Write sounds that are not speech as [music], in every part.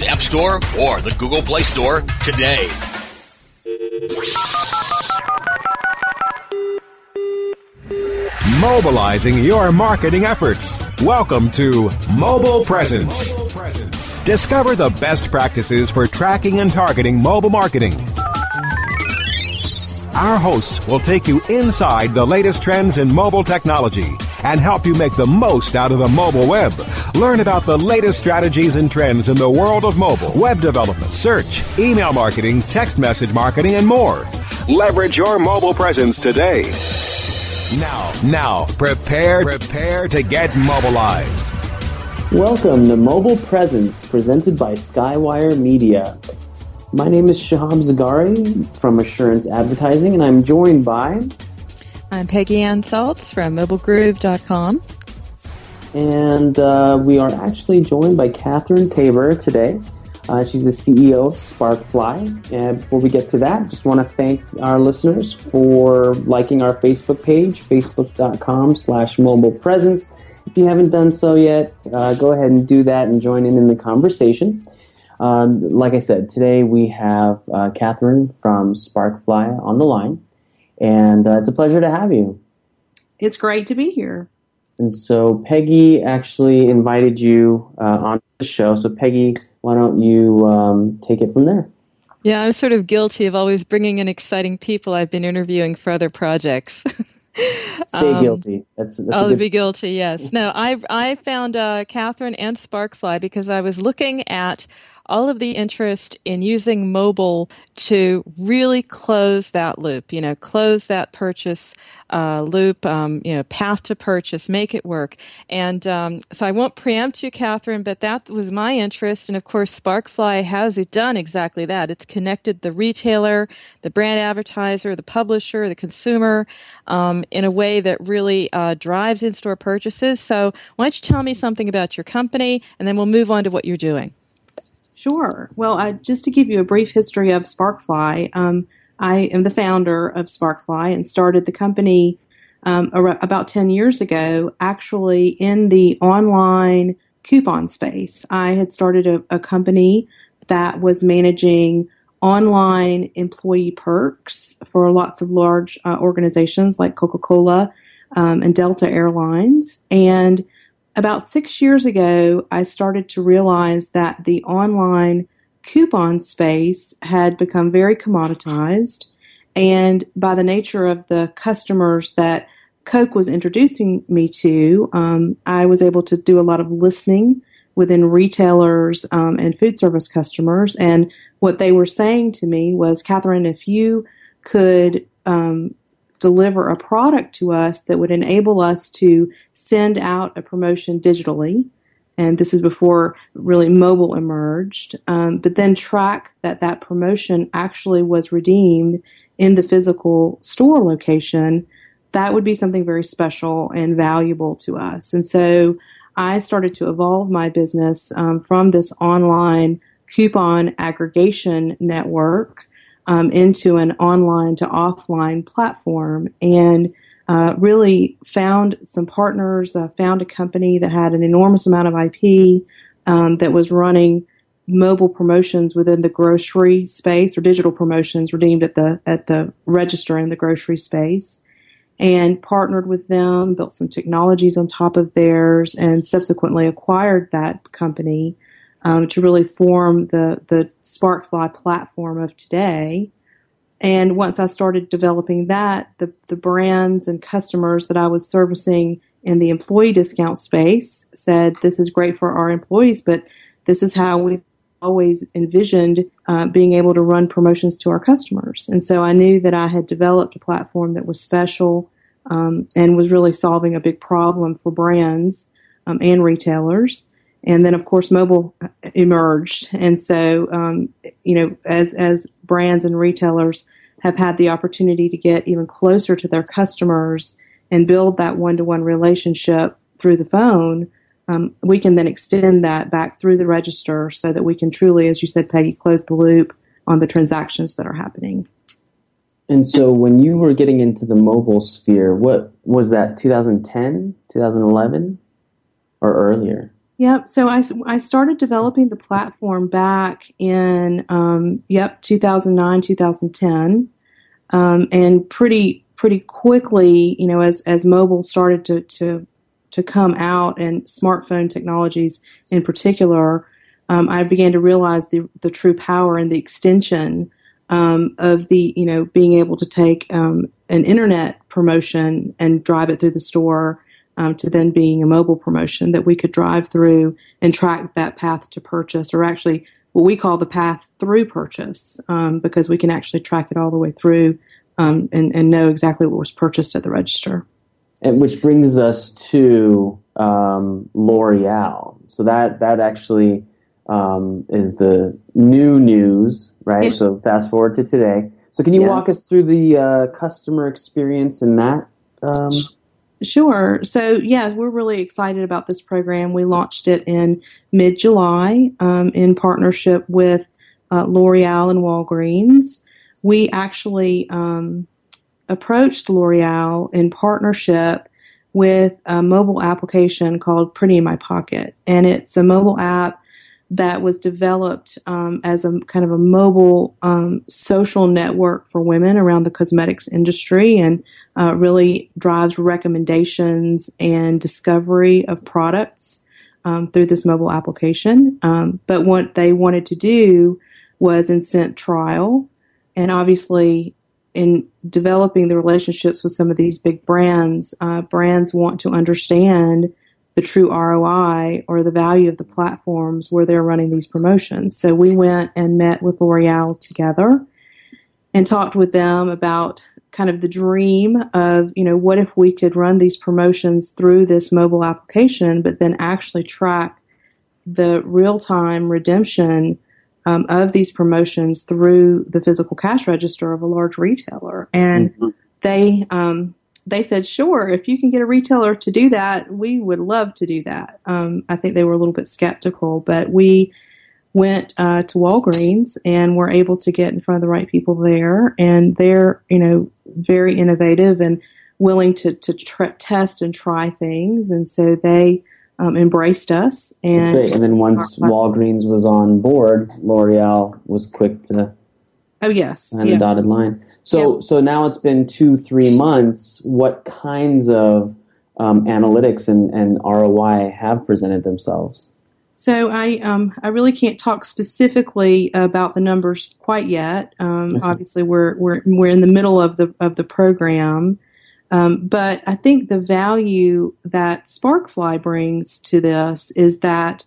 App Store or the Google Play Store today. Mobilizing your marketing efforts. Welcome to Mobile Presence. Discover the best practices for tracking and targeting mobile marketing. Our hosts will take you inside the latest trends in mobile technology and help you make the most out of the mobile web. Learn about the latest strategies and trends in the world of mobile, web development, search, email marketing, text message marketing, and more. Leverage your mobile presence today. Now, now, prepare, prepare to get mobilized. Welcome to Mobile Presence, presented by Skywire Media. My name is Shahab Zargari from Assurance Advertising, and I'm joined by. I'm Peggy Anne Salz from MobileGroove.com. And uh, we are actually joined by Catherine Tabor today. Uh, she's the CEO of Sparkfly. And before we get to that, just want to thank our listeners for liking our Facebook page, facebook.com slash mobile presence. If you haven't done so yet, uh, go ahead and do that and join in in the conversation. Um, like I said, today we have uh, Catherine from Sparkfly on the line, and uh, it's a pleasure to have you. It's great to be here. And so Peggy actually invited you uh, on the show. So Peggy, why don't you um, take it from there? Yeah, I'm sort of guilty of always bringing in exciting people I've been interviewing for other projects. [laughs] Stay um, guilty. That's, that's I'll be guilty. Yes. No, I I found uh, Catherine and Sparkfly because I was looking at all of the interest in using mobile to really close that loop, you know, close that purchase uh, loop, um, you know, path to purchase, make it work. And um, so I won't preempt you, Catherine, but that was my interest. And of course, Sparkfly has done exactly that. It's connected the retailer, the brand advertiser, the publisher, the consumer um, in a way that really uh, drives in store purchases. So why don't you tell me something about your company and then we'll move on to what you're doing. Sure. Well, just to give you a brief history of Sparkfly, um, I am the founder of Sparkfly and started the company um, about 10 years ago, actually in the online coupon space. I had started a, a company that was managing online employee perks for lots of large uh, organizations like Coca Cola um, and Delta Airlines. And about six years ago, I started to realize that the online coupon space had become very commoditized. And by the nature of the customers that Coke was introducing me to, um, I was able to do a lot of listening within retailers um, and food service customers. And what they were saying to me was, Catherine, if you could um, deliver a product to us that would enable us to send out a promotion digitally, and this is before really mobile emerged, um, but then track that that promotion actually was redeemed in the physical store location, that would be something very special and valuable to us. And so I started to evolve my business um, from this online coupon aggregation network um, into an online to offline platform and uh, really found some partners, uh, found a company that had an enormous amount of IP um, that was running mobile promotions within the grocery space or digital promotions redeemed at the at the register in the grocery space and partnered with them, built some technologies on top of theirs, and subsequently acquired that company um, to really form the the Sparkfly platform of today. And once I started developing that, the the brands and customers that I was servicing in the employee discount space said, "This is great for our employees, but this is how we always envisioned uh, being able to run promotions to our customers. And so I knew that I had developed a platform that was special um, and was really solving a big problem for brands um, and retailers. And then, of course, mobile emerged. And so, um, you know, as, as brands and retailers have had the opportunity to get even closer to their customers and build that one to one relationship through the phone, um, we can then extend that back through the register so that we can truly, as you said, Peggy, close the loop on the transactions that are happening. And so when you were getting into the mobile sphere, what was that 2010, 2011, or earlier? Yep. So I, I started developing the platform back in, um, yep, 2009, 2010. Um, and pretty, pretty quickly, you know, as, as mobile started to, to to come out and smartphone technologies in particular, um, I began to realize the, the true power and the extension um, of the, you know, being able to take um, an internet promotion and drive it through the store um, to then being a mobile promotion that we could drive through and track that path to purchase, or actually what we call the path through purchase, um, because we can actually track it all the way through um, and, and know exactly what was purchased at the register. And which brings us to um, L'Oreal. So that that actually um, is the new news, right? Yeah. So fast forward to today. So can you yeah. walk us through the uh, customer experience in that? Sure. So yes, we're really excited about this program. We launched it in mid July um, in partnership with uh, L'Oreal and Walgreens. We actually um, approached L'Oreal in partnership with a mobile application called Pretty in My Pocket. And it's a mobile app that was developed um, as a kind of a mobile um, social network for women around the cosmetics industry and uh, really drives recommendations and discovery of products um, through this mobile application. Um, but what they wanted to do was incent trial. And obviously, in developing the relationships with some of these big brands, uh, brands want to understand the true ROI or the value of the platforms where they're running these promotions. So we went and met with L'Oreal together and talked with them about kind of the dream of, you know, what if we could run these promotions through this mobile application, but then actually track the real time redemption um, of these promotions through the physical cash register of a large retailer, and mm-hmm. they um, they said, "Sure, if you can get a retailer to do that, we would love to do that." Um, I think they were a little bit skeptical, but we went uh, to Walgreens and were able to get in front of the right people there, and they're you know very innovative and willing to to tr- test and try things, and so they um, embraced us. And, and then once [laughs] Walgreens was on board, L'Oreal was quick to oh yes sign yeah. a dotted line. So yep. so now it's been two three months. What kinds of um, analytics and, and ROI have presented themselves? So I um, I really can't talk specifically about the numbers quite yet. Um, obviously, we're we're we're in the middle of the of the program, um, but I think the value that Sparkfly brings to this is that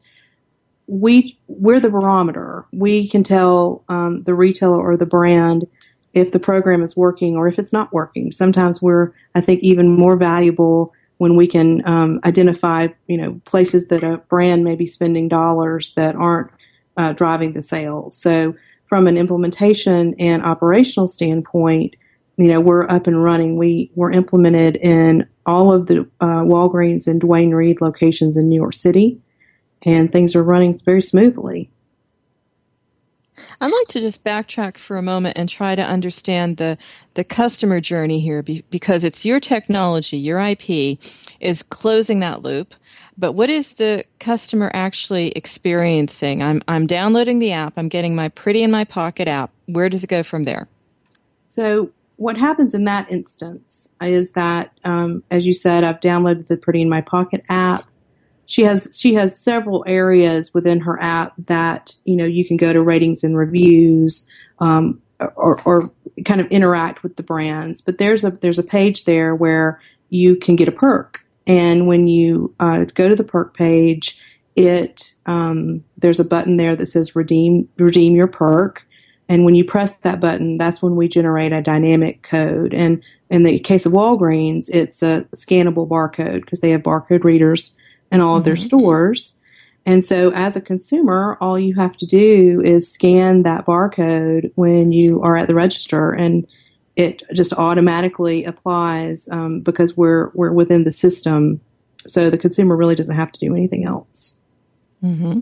we we're the barometer. We can tell um, the retailer or the brand if the program is working or if it's not working. Sometimes we're I think even more valuable when we can um, identify you know places that a brand may be spending dollars that aren't uh, driving the sales. So from an implementation and operational standpoint, you know we're up and running. We were implemented in all of the uh, Walgreens and Duane Reade locations in New York City, and things are running very smoothly. I'd like to just backtrack for a moment and try to understand the the customer journey here because it's your technology, your IP is closing that loop. But what is the customer actually experiencing? I'm I'm downloading the app, I'm getting my Pretty in My Pocket app. Where does it go from there? So what happens in that instance is that, um, as you said, I've downloaded the Pretty in My Pocket app she has she has several areas within her app that you know you can go to ratings and reviews um, or, or kind of interact with the brands. But there's a there's a page there where you can get a perk, and when you uh, go to the perk page, it um, there's a button there that says redeem redeem your perk. And when you press that button, that's when we generate a dynamic code. And in the case of Walgreens, it's a scannable barcode because they have barcode readers in all mm-hmm. of their mm-hmm. stores. And so, as a consumer, all you have to do is scan that barcode when you are at the register, and it just automatically applies um, because we're we're within the system. So the consumer really doesn't have to do anything else. Mm-hmm.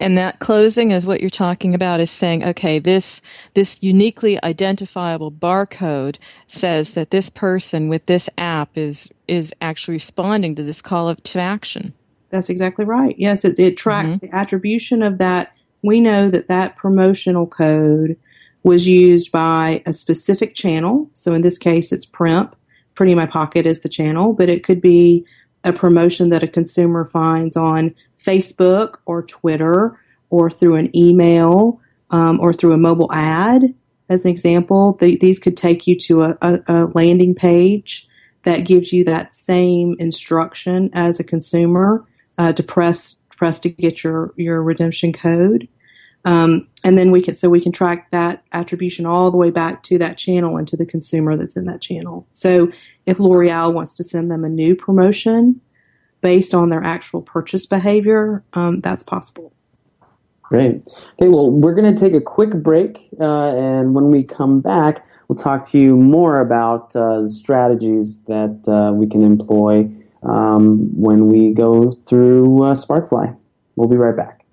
And that closing is what you're talking about is saying, okay, this this uniquely identifiable barcode says that this person with this app is is actually responding to this call of, to action. That's exactly right. Yes, it, it tracks mm-hmm. the attribution of that. We know that that promotional code was used by a specific channel. So in this case, it's Primp. Pretty in My Pocket is the channel, but it could be a promotion that a consumer finds on Facebook or Twitter or through an email um, or through a mobile ad, as an example. The, these could take you to a, a, a, landing page that gives you that same instruction as a consumer uh, to press press to get your your redemption code. Um, and then we can so we can track that attribution all the way back to that channel and to the consumer that's in that channel. So if L'Oreal wants to send them a new promotion, based on their actual purchase behavior, um, that's possible. Great. Okay, well, we're going to take a quick break, uh, and when we come back, we'll talk to you more about uh, strategies that uh, we can employ um, when we go through uh, Sparkfly. We'll be right back.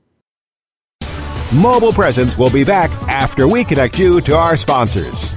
Mobile Presence will be back after we connect you to our sponsors.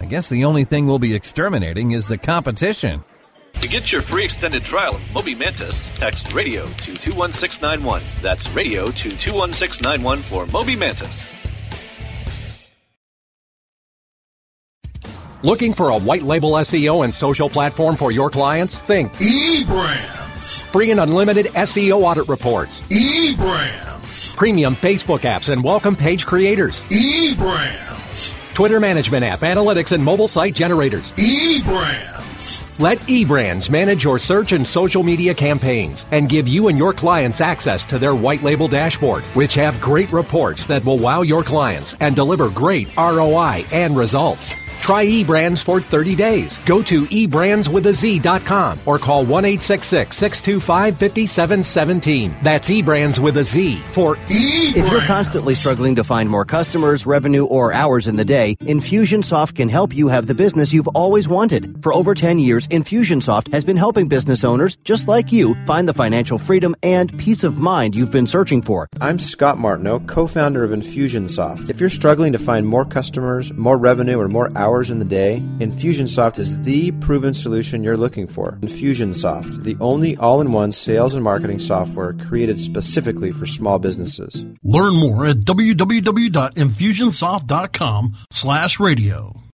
I guess the only thing we'll be exterminating is the competition. To get your free extended trial of Moby Mantis, text radio to 21691. That's radio to 21691 for Moby Mantis. Looking for a white label SEO and social platform for your clients? Think eBrandz. Free and unlimited SEO audit reports. eBrandz. Premium Facebook apps and welcome page creators. eBrandz Twitter management app, analytics, and mobile site generators. eBrandz. Let eBrandz manage your search and social media campaigns and give you and your clients access to their white label dashboard, which have great reports that will wow your clients and deliver great ROI and results. Try eBrandz for 30 days. Go to eBrandsWithAZ.com or call 1 866 625 5717. That's eBrandz with a Z for E. If you're constantly struggling to find more customers, revenue, or hours in the day, Infusionsoft can help you have the business you've always wanted. For over 10 years, Infusionsoft has been helping business owners just like you find the financial freedom and peace of mind you've been searching for. I'm Scott Martineau, co founder of Infusionsoft. If you're struggling to find more customers, more revenue, or more hours in the day, Infusionsoft is the proven solution you're looking for. Infusionsoft, the only all in one sales and marketing software created specifically for small businesses. Learn more at www.infusionsoft.com slash radio.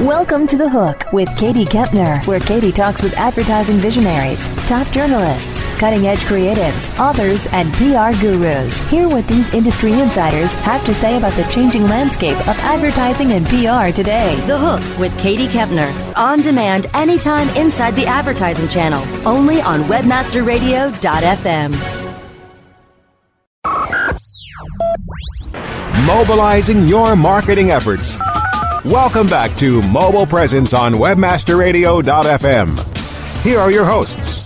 Welcome to The Hook with Katie Kempner, where Katie talks with advertising visionaries, top journalists, cutting edge creatives, authors, and PR gurus. Hear what these industry insiders have to say about the changing landscape of advertising and PR today. The Hook with Katie Kempner. On demand anytime inside the advertising channel. Only on webmasterradio.fm. Mobilizing your marketing efforts. Welcome back to Mobile Presence on WebmasterRadio.fm. Here are your hosts.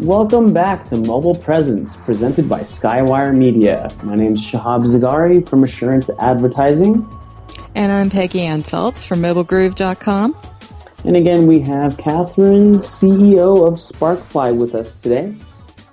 Welcome back to Mobile Presence, presented by Skywire Media. My name is Shahab Zargari from Assurance Advertising. And I'm Peggy Anne Salz from MobileGroove.com. And again, we have Catherine, CEO of Sparkfly, with us today.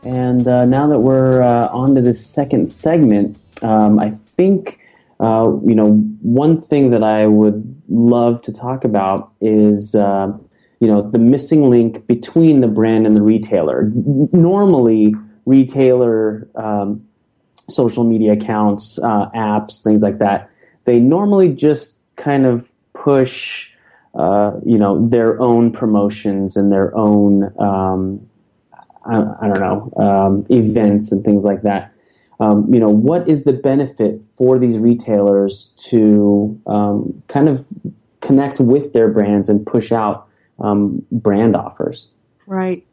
And uh, now that we're uh, on to the second segment, um, I think uh, you know one thing that I would love to talk about is uh, you know the missing link between the brand and the retailer. Normally, retailer um, social media accounts, uh, apps, things like that, they normally just kind of push. Uh, you know their own promotions and their own um, I, I, don't know um, events and things like that. Um, you know, what is the benefit for these retailers to um, kind of connect with their brands and push out um, brand offers? Right.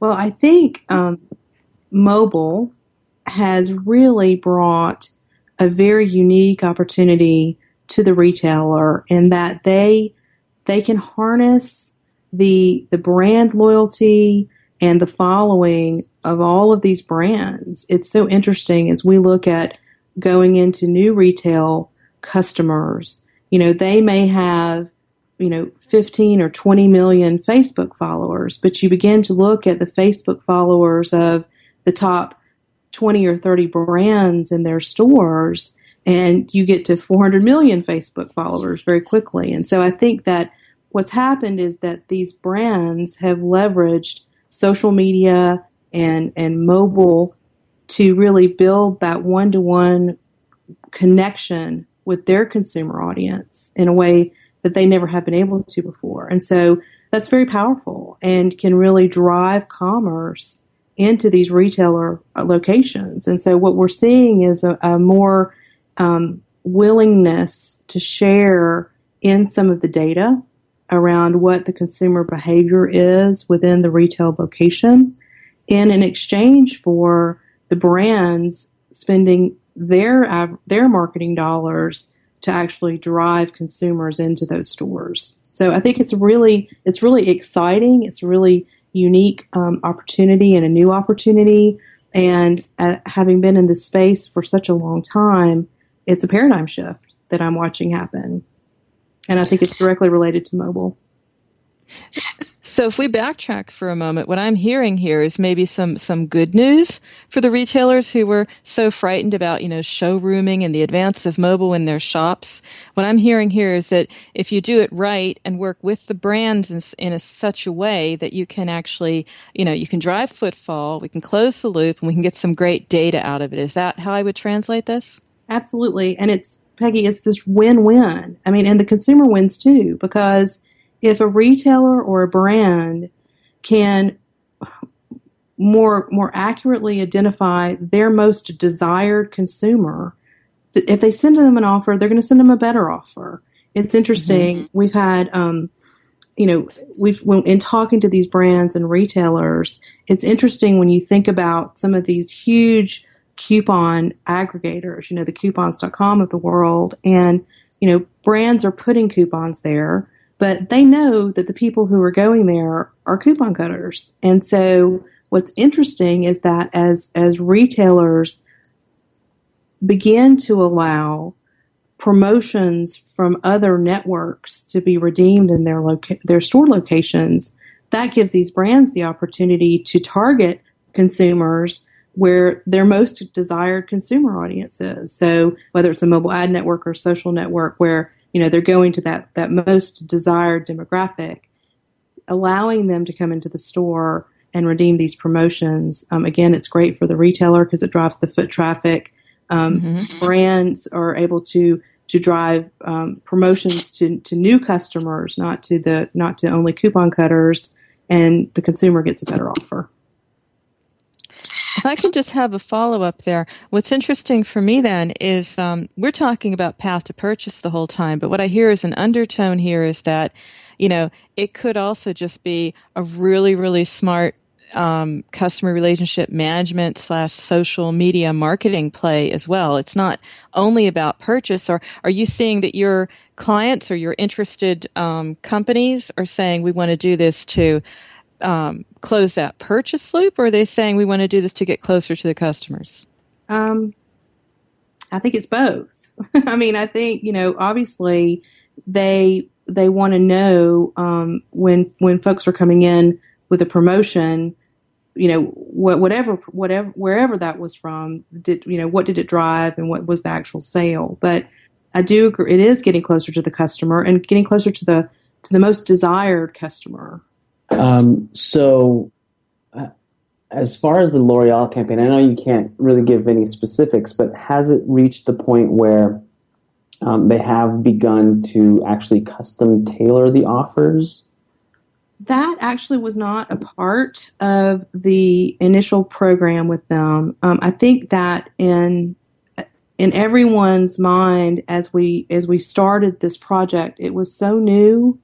Well, I think um, mobile has really brought a very unique opportunity to the retailer in that they they can harness the the brand loyalty and the following of all of these brands. It's so interesting as we look at going into new retail customers. You know, they may have, you know, 15 or 20 million Facebook followers, but you begin to look at the Facebook followers of the top 20 or 30 brands in their stores and you get to 400 million Facebook followers very quickly. And so I think that what's happened is that these brands have leveraged social media and and mobile to really build that one to one connection with their consumer audience in a way that they never have been able to before. And so that's very powerful and can really drive commerce into these retailer uh, locations. And so what we're seeing is a, a more um, willingness to share in some of the data around what the consumer behavior is within the retail location in exchange for the brands spending their their marketing dollars to actually drive consumers into those stores. So I think it's really it's really exciting. It's a really unique um, opportunity and a new opportunity. And uh, having been in this space for such a long time, it's a paradigm shift that I'm watching happen and I think it's directly related to mobile. So if we backtrack for a moment, what I'm hearing here is maybe some some good news for the retailers who were so frightened about, you know, showrooming and the advance of mobile in their shops. What I'm hearing here is that if you do it right and work with the brands in, in a, such a way that you can actually, you know, you can drive footfall, we can close the loop, and we can get some great data out of it. Is that how I would translate this? Absolutely, and it's Peggy, it's this win-win. I mean, and the consumer wins too because if a retailer or a brand can more more accurately identify their most desired consumer, if they send them an offer, they're going to send them a better offer. It's interesting. Mm-hmm. We've had, um, you know, we've when, in talking to these brands and retailers, it's interesting when you think about some of these huge coupon aggregators, you know, the coupons.com of the world. And, you know, brands are putting coupons there, but they know that the people who are going there are coupon cutters. And so what's interesting is that as, as retailers begin to allow promotions from other networks to be redeemed in their loca- their store locations, that gives these brands the opportunity to target consumers where their most desired consumer audience is. So whether it's a mobile ad network or social network where you know they're going to that that most desired demographic, allowing them to come into the store and redeem these promotions. Um, again, it's great for the retailer because it drives the foot traffic. Um, mm-hmm. Brands are able to to drive um, promotions to, to new customers, not to the not to only coupon cutters, and the consumer gets a better offer. I can just have a follow up there, what's interesting for me then is um, we're talking about path to purchase the whole time, but what I hear is an undertone here is that, you know, it could also just be a really, really smart um, customer relationship management slash social media marketing play as well. It's not only about purchase. Or are you seeing that your clients or your interested um, companies are saying we want to do this to um, close that purchase loop, or are they saying we want to do this to get closer to the customers? Um, I think it's both. [laughs] I mean, I think you know, obviously they they want to know um, when when folks are coming in with a promotion you know whatever whatever wherever that was from did you know what did it drive and what was the actual sale but i do agree it is getting closer to the customer and getting closer to the to the most desired customer um, so uh, as far as the l'oreal campaign i know you can't really give any specifics but has it reached the point where um, they have begun to actually custom tailor the offers that actually was not a part of the initial program with them. Um, I think that in in everyone's mind as we as we started this project, it was so new,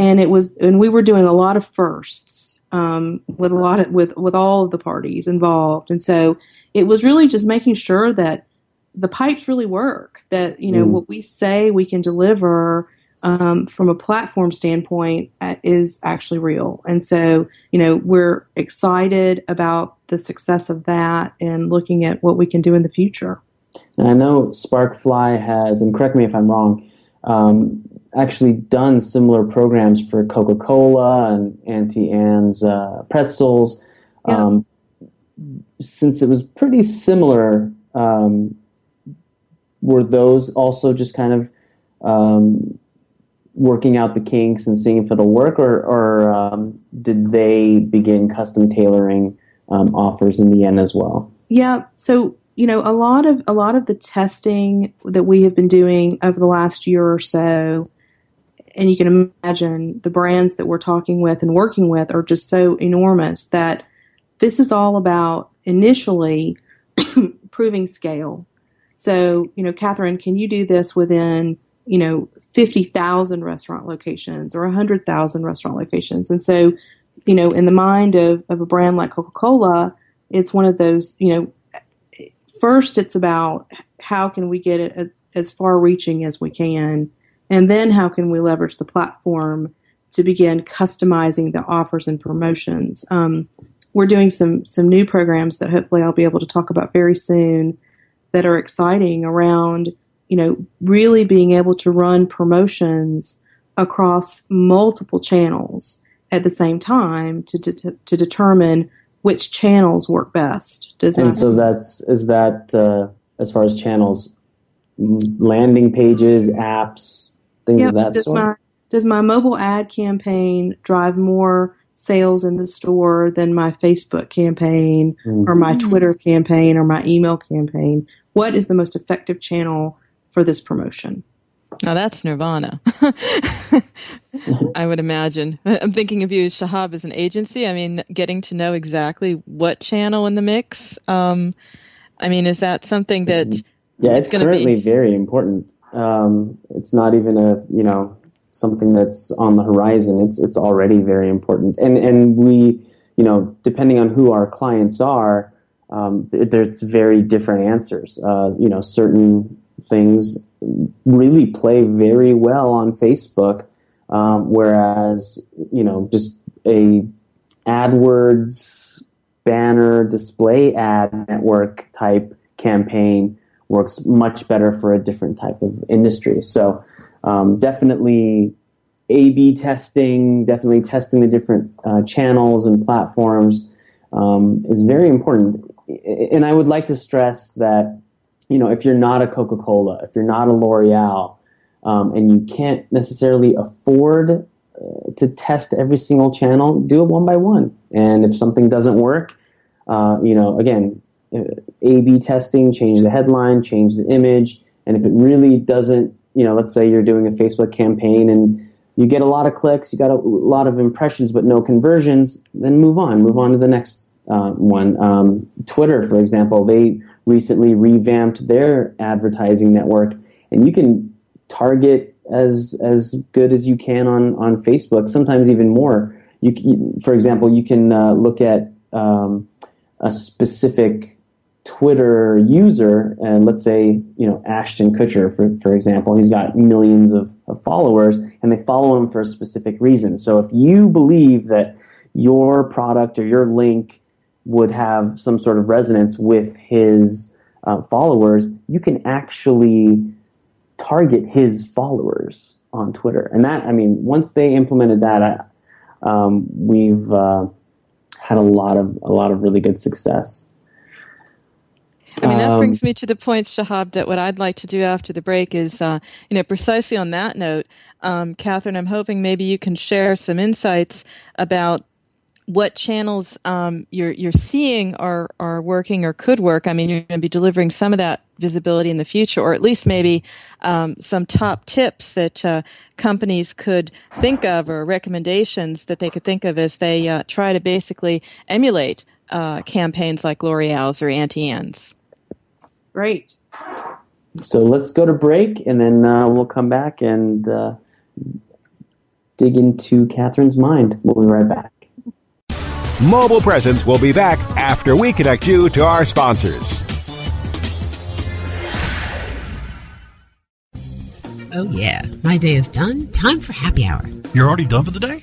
and it was and we were doing a lot of firsts um, with a lot of with with all of the parties involved, and so it was really just making sure that the pipes really work. That you know mm. what we say we can deliver um, from a platform standpoint uh, is actually real. And so, you know, we're excited about the success of that and looking at what we can do in the future. And I know Sparkfly has, and correct me if I'm wrong, um, actually done similar programs for Coca Cola and Auntie Anne's uh, pretzels. Yeah. Um, since it was pretty similar, um, were those also just kind of um, working out the kinks and seeing if it'll work, or, or um, did they begin custom tailoring um, offers in the end as well? Yeah. So you know, a lot of a lot of the testing that we have been doing over the last year or so, and you can imagine the brands that we're talking with and working with are just so enormous that this is all about initially [clears throat] proving scale. So, you know, Catherine, can you do this within, you know, 50,000 restaurant locations or 100,000 restaurant locations. And so, you know, in the mind of, of a brand like Coca Cola, it's one of those, you know, first it's about how can we get it as far reaching as we can, and then how can we leverage the platform to begin customizing the offers and promotions. Um, we're doing some some new programs that hopefully I'll be able to talk about very soon that are exciting around you know, really being able to run promotions across multiple channels at the same time to, to, to determine which channels work best. Does and so that's is that uh, as far as channels, landing pages, apps, things yep. of that does sort. My, does my mobile ad campaign drive more sales in the store than my Facebook campaign mm-hmm. or my Twitter campaign or my email campaign? What is the most effective channel for this promotion. Now that's nirvana. [laughs] I would imagine. I'm thinking of you, Shahab, as an agency. I mean, getting to know exactly what channel in the mix. Um, I mean, is that something that? It's, yeah, it's, it's currently be... very important. Um, it's not even a you know something that's on the horizon. It's it's already very important, and and we you know depending on who our clients are, um, there's very different answers. Uh, you know, certain things really play very well on Facebook, um, whereas you know just a AdWords banner display ad network type campaign works much better for a different type of industry. So um, definitely A/B testing, definitely testing the different uh, channels and platforms um, is very important. And I would like to stress that you know if you're not a Coca-Cola, if you're not a L'Oreal, um, and you can't necessarily afford uh, to test every single channel, do it one by one. And if something doesn't work, uh, you know, again, uh, A/B testing, change the headline, change the image, and if it really doesn't, you know, let's say you're doing a Facebook campaign and you get a lot of clicks, you got a lot of impressions, but no conversions, then move on, move on to the next uh, one. Um, Twitter, for example, they recently revamped their advertising network, and you can target as as good as you can on on Facebook. Sometimes even more. You for example, you can uh, look at um, a specific Twitter user, and let's say you know Ashton Kutcher, for for example, he's got millions of, of followers, and they follow him for a specific reason. So if you believe that your product or your link would have some sort of resonance with his uh, followers, you can actually target his followers on Twitter. And that, I mean, once they implemented that, I, um, we've uh, had a lot of a lot of really good success. I mean, that um, brings me to the point, Shahab, that what I'd like to do after the break is, uh, you know, precisely on that note, um, Catherine, I'm hoping maybe you can share some insights about what channels um, you're you're seeing are are working or could work. I mean, you're going to be delivering some of that visibility in the future, or at least maybe um, some top tips that uh, companies could think of, or recommendations that they could think of as they uh, try to basically emulate uh, campaigns like L'Oreal's or Auntie Anne's. Great. So let's go to break, and then uh, we'll come back and uh, dig into Catherine's mind. We'll be right back. Mobile Presence will be back after we connect you to our sponsors. Oh, yeah. My day is done. Time for happy hour. You're already done for the day?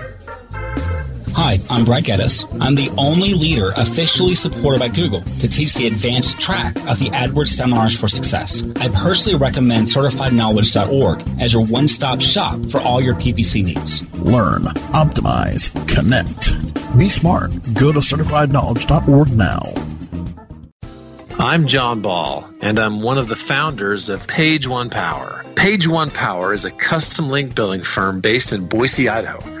Hi, I'm Brad Geddes. I'm the only leader officially supported by Google to teach the advanced track of the AdWords Seminars for Success. I personally recommend CertifiedKnowledge.org as your one-stop shop for all your PPC needs. Learn, optimize, connect. Be smart. Go to CertifiedKnowledge.org now. I'm Jon Ball, and I'm one of the founders of Page One Power. Page One Power is a custom link building firm based in Boise, Idaho.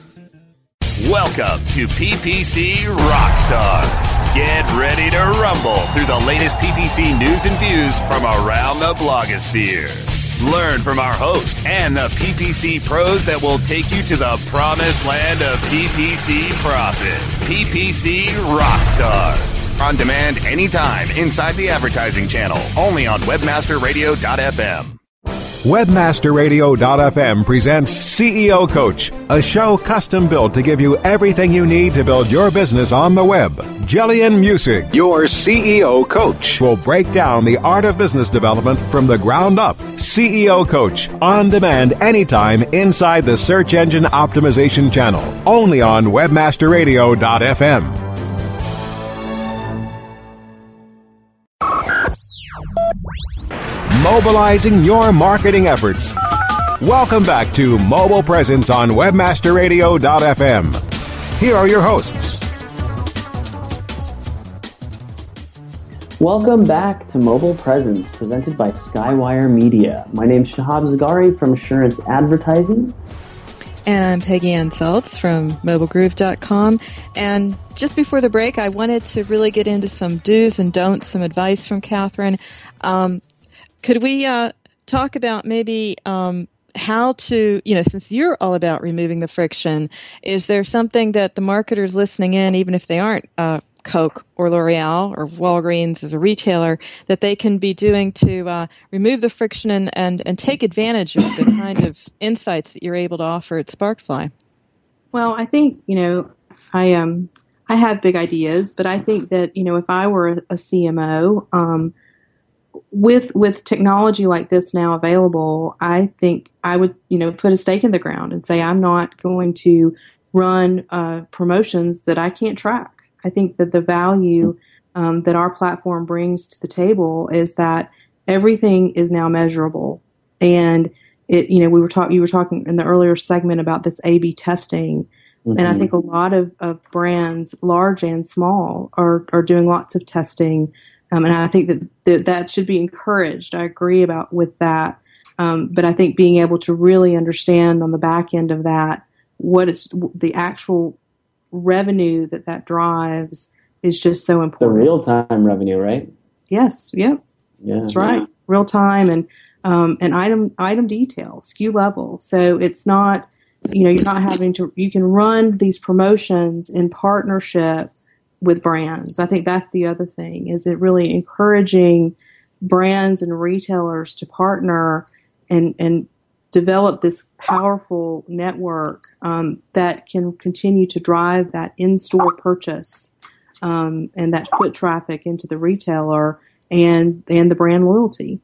Welcome to PPC Rockstars. Get ready to rumble through the latest PPC news and views from around the blogosphere. Learn from our host and the PPC pros that will take you to the promised land of PPC profit. PPC Rockstars. On demand anytime inside the advertising channel. Only on WebmasterRadio.fm. Webmasterradio.fm presents CEO Coach, a show custom built to give you everything you need to build your business on the web. Gillian Muessig, your CEO Coach, will break down the art of business development from the ground up. CEO Coach, on demand anytime inside the search engine optimization channel. Only on Webmasterradio.fm. mobilizing your marketing efforts. Welcome back to Mobile Presence on WebmasterRadio.fm. Here are your hosts. Welcome back to Mobile Presence, presented by Skywire Media. My name's Shahab Zargari from Assurance Advertising. And I'm Peggy Anne Salz from mobilegroove.com. And just before the break, I wanted to really get into some do's and don'ts, some advice from Catherine. Um, could we uh, talk about maybe um, how to, you know, since you're all about removing the friction, is there something that the marketers listening in, even if they aren't uh, Coke or L'Oreal or Walgreens as a retailer that they can be doing to uh, remove the friction and, and, and take advantage of the kind of insights that you're able to offer at Sparkfly? Well, I think, you know, I um I have big ideas, but I think that, you know, if I were a, a CMO, um, with with technology like this now available, I think I would, you know, put a stake in the ground and say I'm not going to run uh, promotions that I can't track. I think that the value um, that our platform brings to the table is that everything is now measurable, and it. You know, we were talking. You were talking in the earlier segment about this A/B testing, mm-hmm. and I mm-hmm. think a lot of, of brands, large and small, are are doing lots of testing, um, and I think that th- that should be encouraged. I agree about with that. Um, but I think being able to really understand on the back end of that what is the actual revenue that that drives is just so important. The real time revenue, right? Yes. Yep. Yeah. That's right. Yeah. Real time and um, and item item detail, SKU level. So it's not you know you're not having to you can run these promotions in partnership with brands. I think that's the other thing is it really encouraging brands and retailers to partner and and develop this powerful network um, that can continue to drive that in-store purchase um, and that foot traffic into the retailer and and the brand loyalty.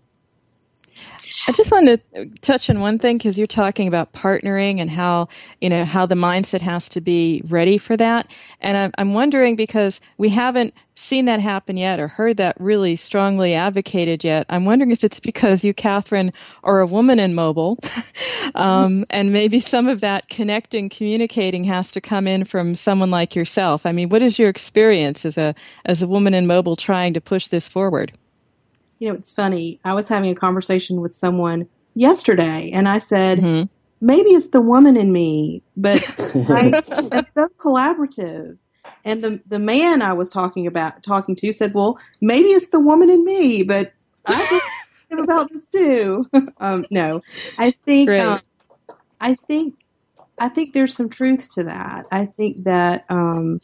I just wanted to touch on one thing because you're talking about partnering and how you know how the mindset has to be ready for that. And I'm, I'm wondering because we haven't seen that happen yet or heard that really strongly advocated yet. I'm wondering if it's because you, Catherine, are a woman in mobile, [laughs] um, and maybe some of that connecting, communicating has to come in from someone like yourself. I mean, what is your experience as a as a woman in mobile trying to push this forward? You know, it's funny. I was having a conversation with someone yesterday, and I said, mm-hmm. maybe it's the woman in me, but [laughs] I, it's so collaborative. And the the man I was talking about talking to said, "Well, maybe it's the woman in me, but I am about this too." [laughs] um, no, I think um, I think I think there's some truth to that. I think that um,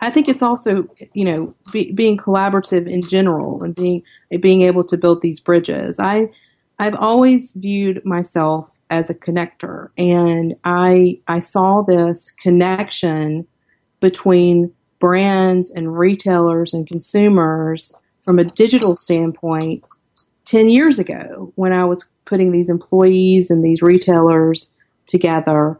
I think it's also, you know, be, being collaborative in general and being being able to build these bridges. I I've always viewed myself as a connector, and I I saw this connection between brands and retailers and consumers from a digital standpoint 10 years ago when I was putting these employees and these retailers together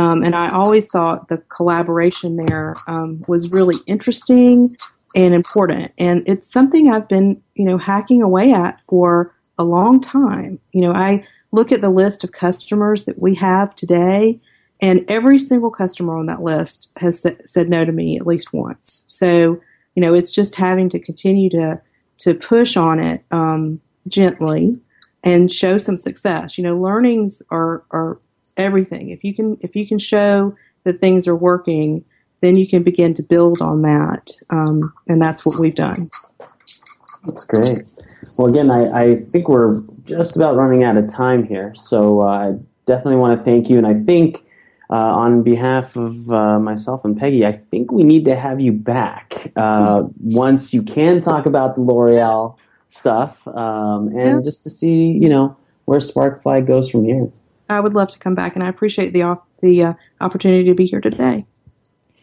um, and I always thought the collaboration there um, was really interesting and important. And it's something I've been, you know, hacking away at for a long time. You know, I look at the list of customers that we have today, and every single customer on that list has said no to me at least once. So, you know, it's just having to continue to to push on it um, gently and show some success. You know, learnings are are everything. If you can if you can show that things are working, then you can begin to build on that, um, and that's what we've done. That's great. Well, again, I, I, think we're just about running out of time here, so uh, I definitely want to thank you. And I think, uh, on behalf of uh, myself and Peggy, I think we need to have you back uh, once you can talk about the L'Oreal stuff, um, and yeah. just to see, you know, where Sparkfly goes from here. I would love to come back, and I appreciate the the uh, opportunity to be here today.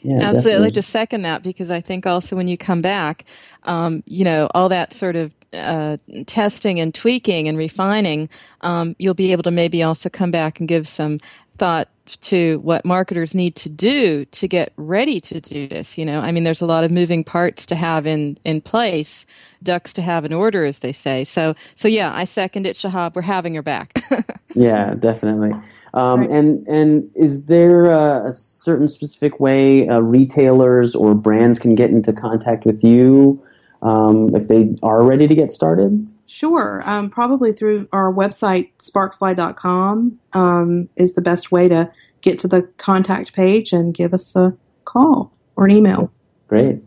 Yeah, Absolutely. Definitely. I'd like to second that because I think also when you come back, um, you know, all that sort of uh, testing and tweaking and refining, um, you'll be able to maybe also come back and give some thought to what marketers need to do to get ready to do this. You know, I mean, there's a lot of moving parts to have in in place, ducks to have in order, as they say. So, so yeah, I second it, Shahab. We're having her back. [laughs] yeah, definitely. Um, right. And and is there a, a certain specific way uh, retailers or brands can get into contact with you um, if they are ready to get started? Sure. Um, probably through our website, sparkfly.com, um, is the best way to get to the contact page and give us a call or an email. Great.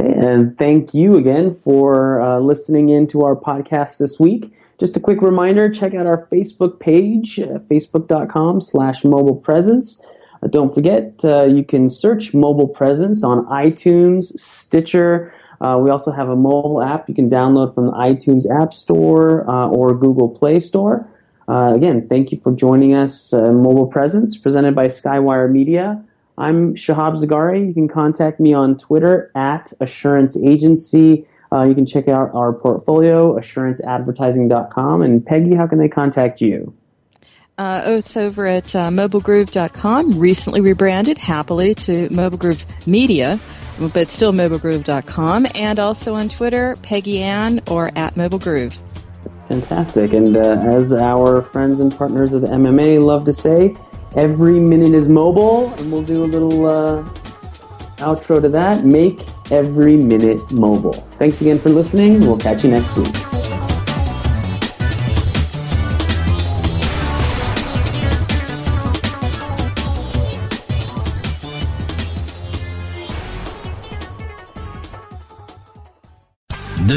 Okay, and thank you again for uh, listening in to our podcast this week. Just a quick reminder, check out our Facebook page, uh, facebook.com slash mobile presence. Uh, don't forget, uh, you can search mobile presence on iTunes, Stitcher. Uh, we also have a mobile app you can download from the iTunes App Store uh, or Google Play Store. again, thank you for joining us, Mobile Presence, presented by Skywire Media. I'm Shahab Zargari. You can contact me on Twitter at Assurance Agency. Uh, you can check out our portfolio, assuranceadvertising.com. And Peggy, how can they contact you? Uh, it's over at uh, mobilegroove.com, recently rebranded happily to Mobile Groove Media, but still mobilegroove.com, and also on Twitter, Peggy Anne or at Mobile Groove. Fantastic. And uh, as our friends and partners of MMA love to say, Every minute is mobile, and we'll do a little uh, outro to that. Make every minute mobile. Thanks again for listening. We'll catch you next week.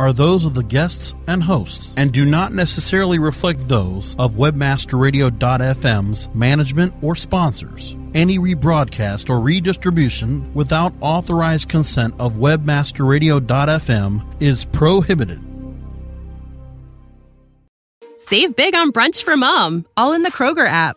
are those of the guests and hosts and do not necessarily reflect those of webmasterradio.fm's management or sponsors. Any rebroadcast or redistribution without authorized consent of webmasterradio.fm is prohibited. Save big on brunch for mom, all in the Kroger app.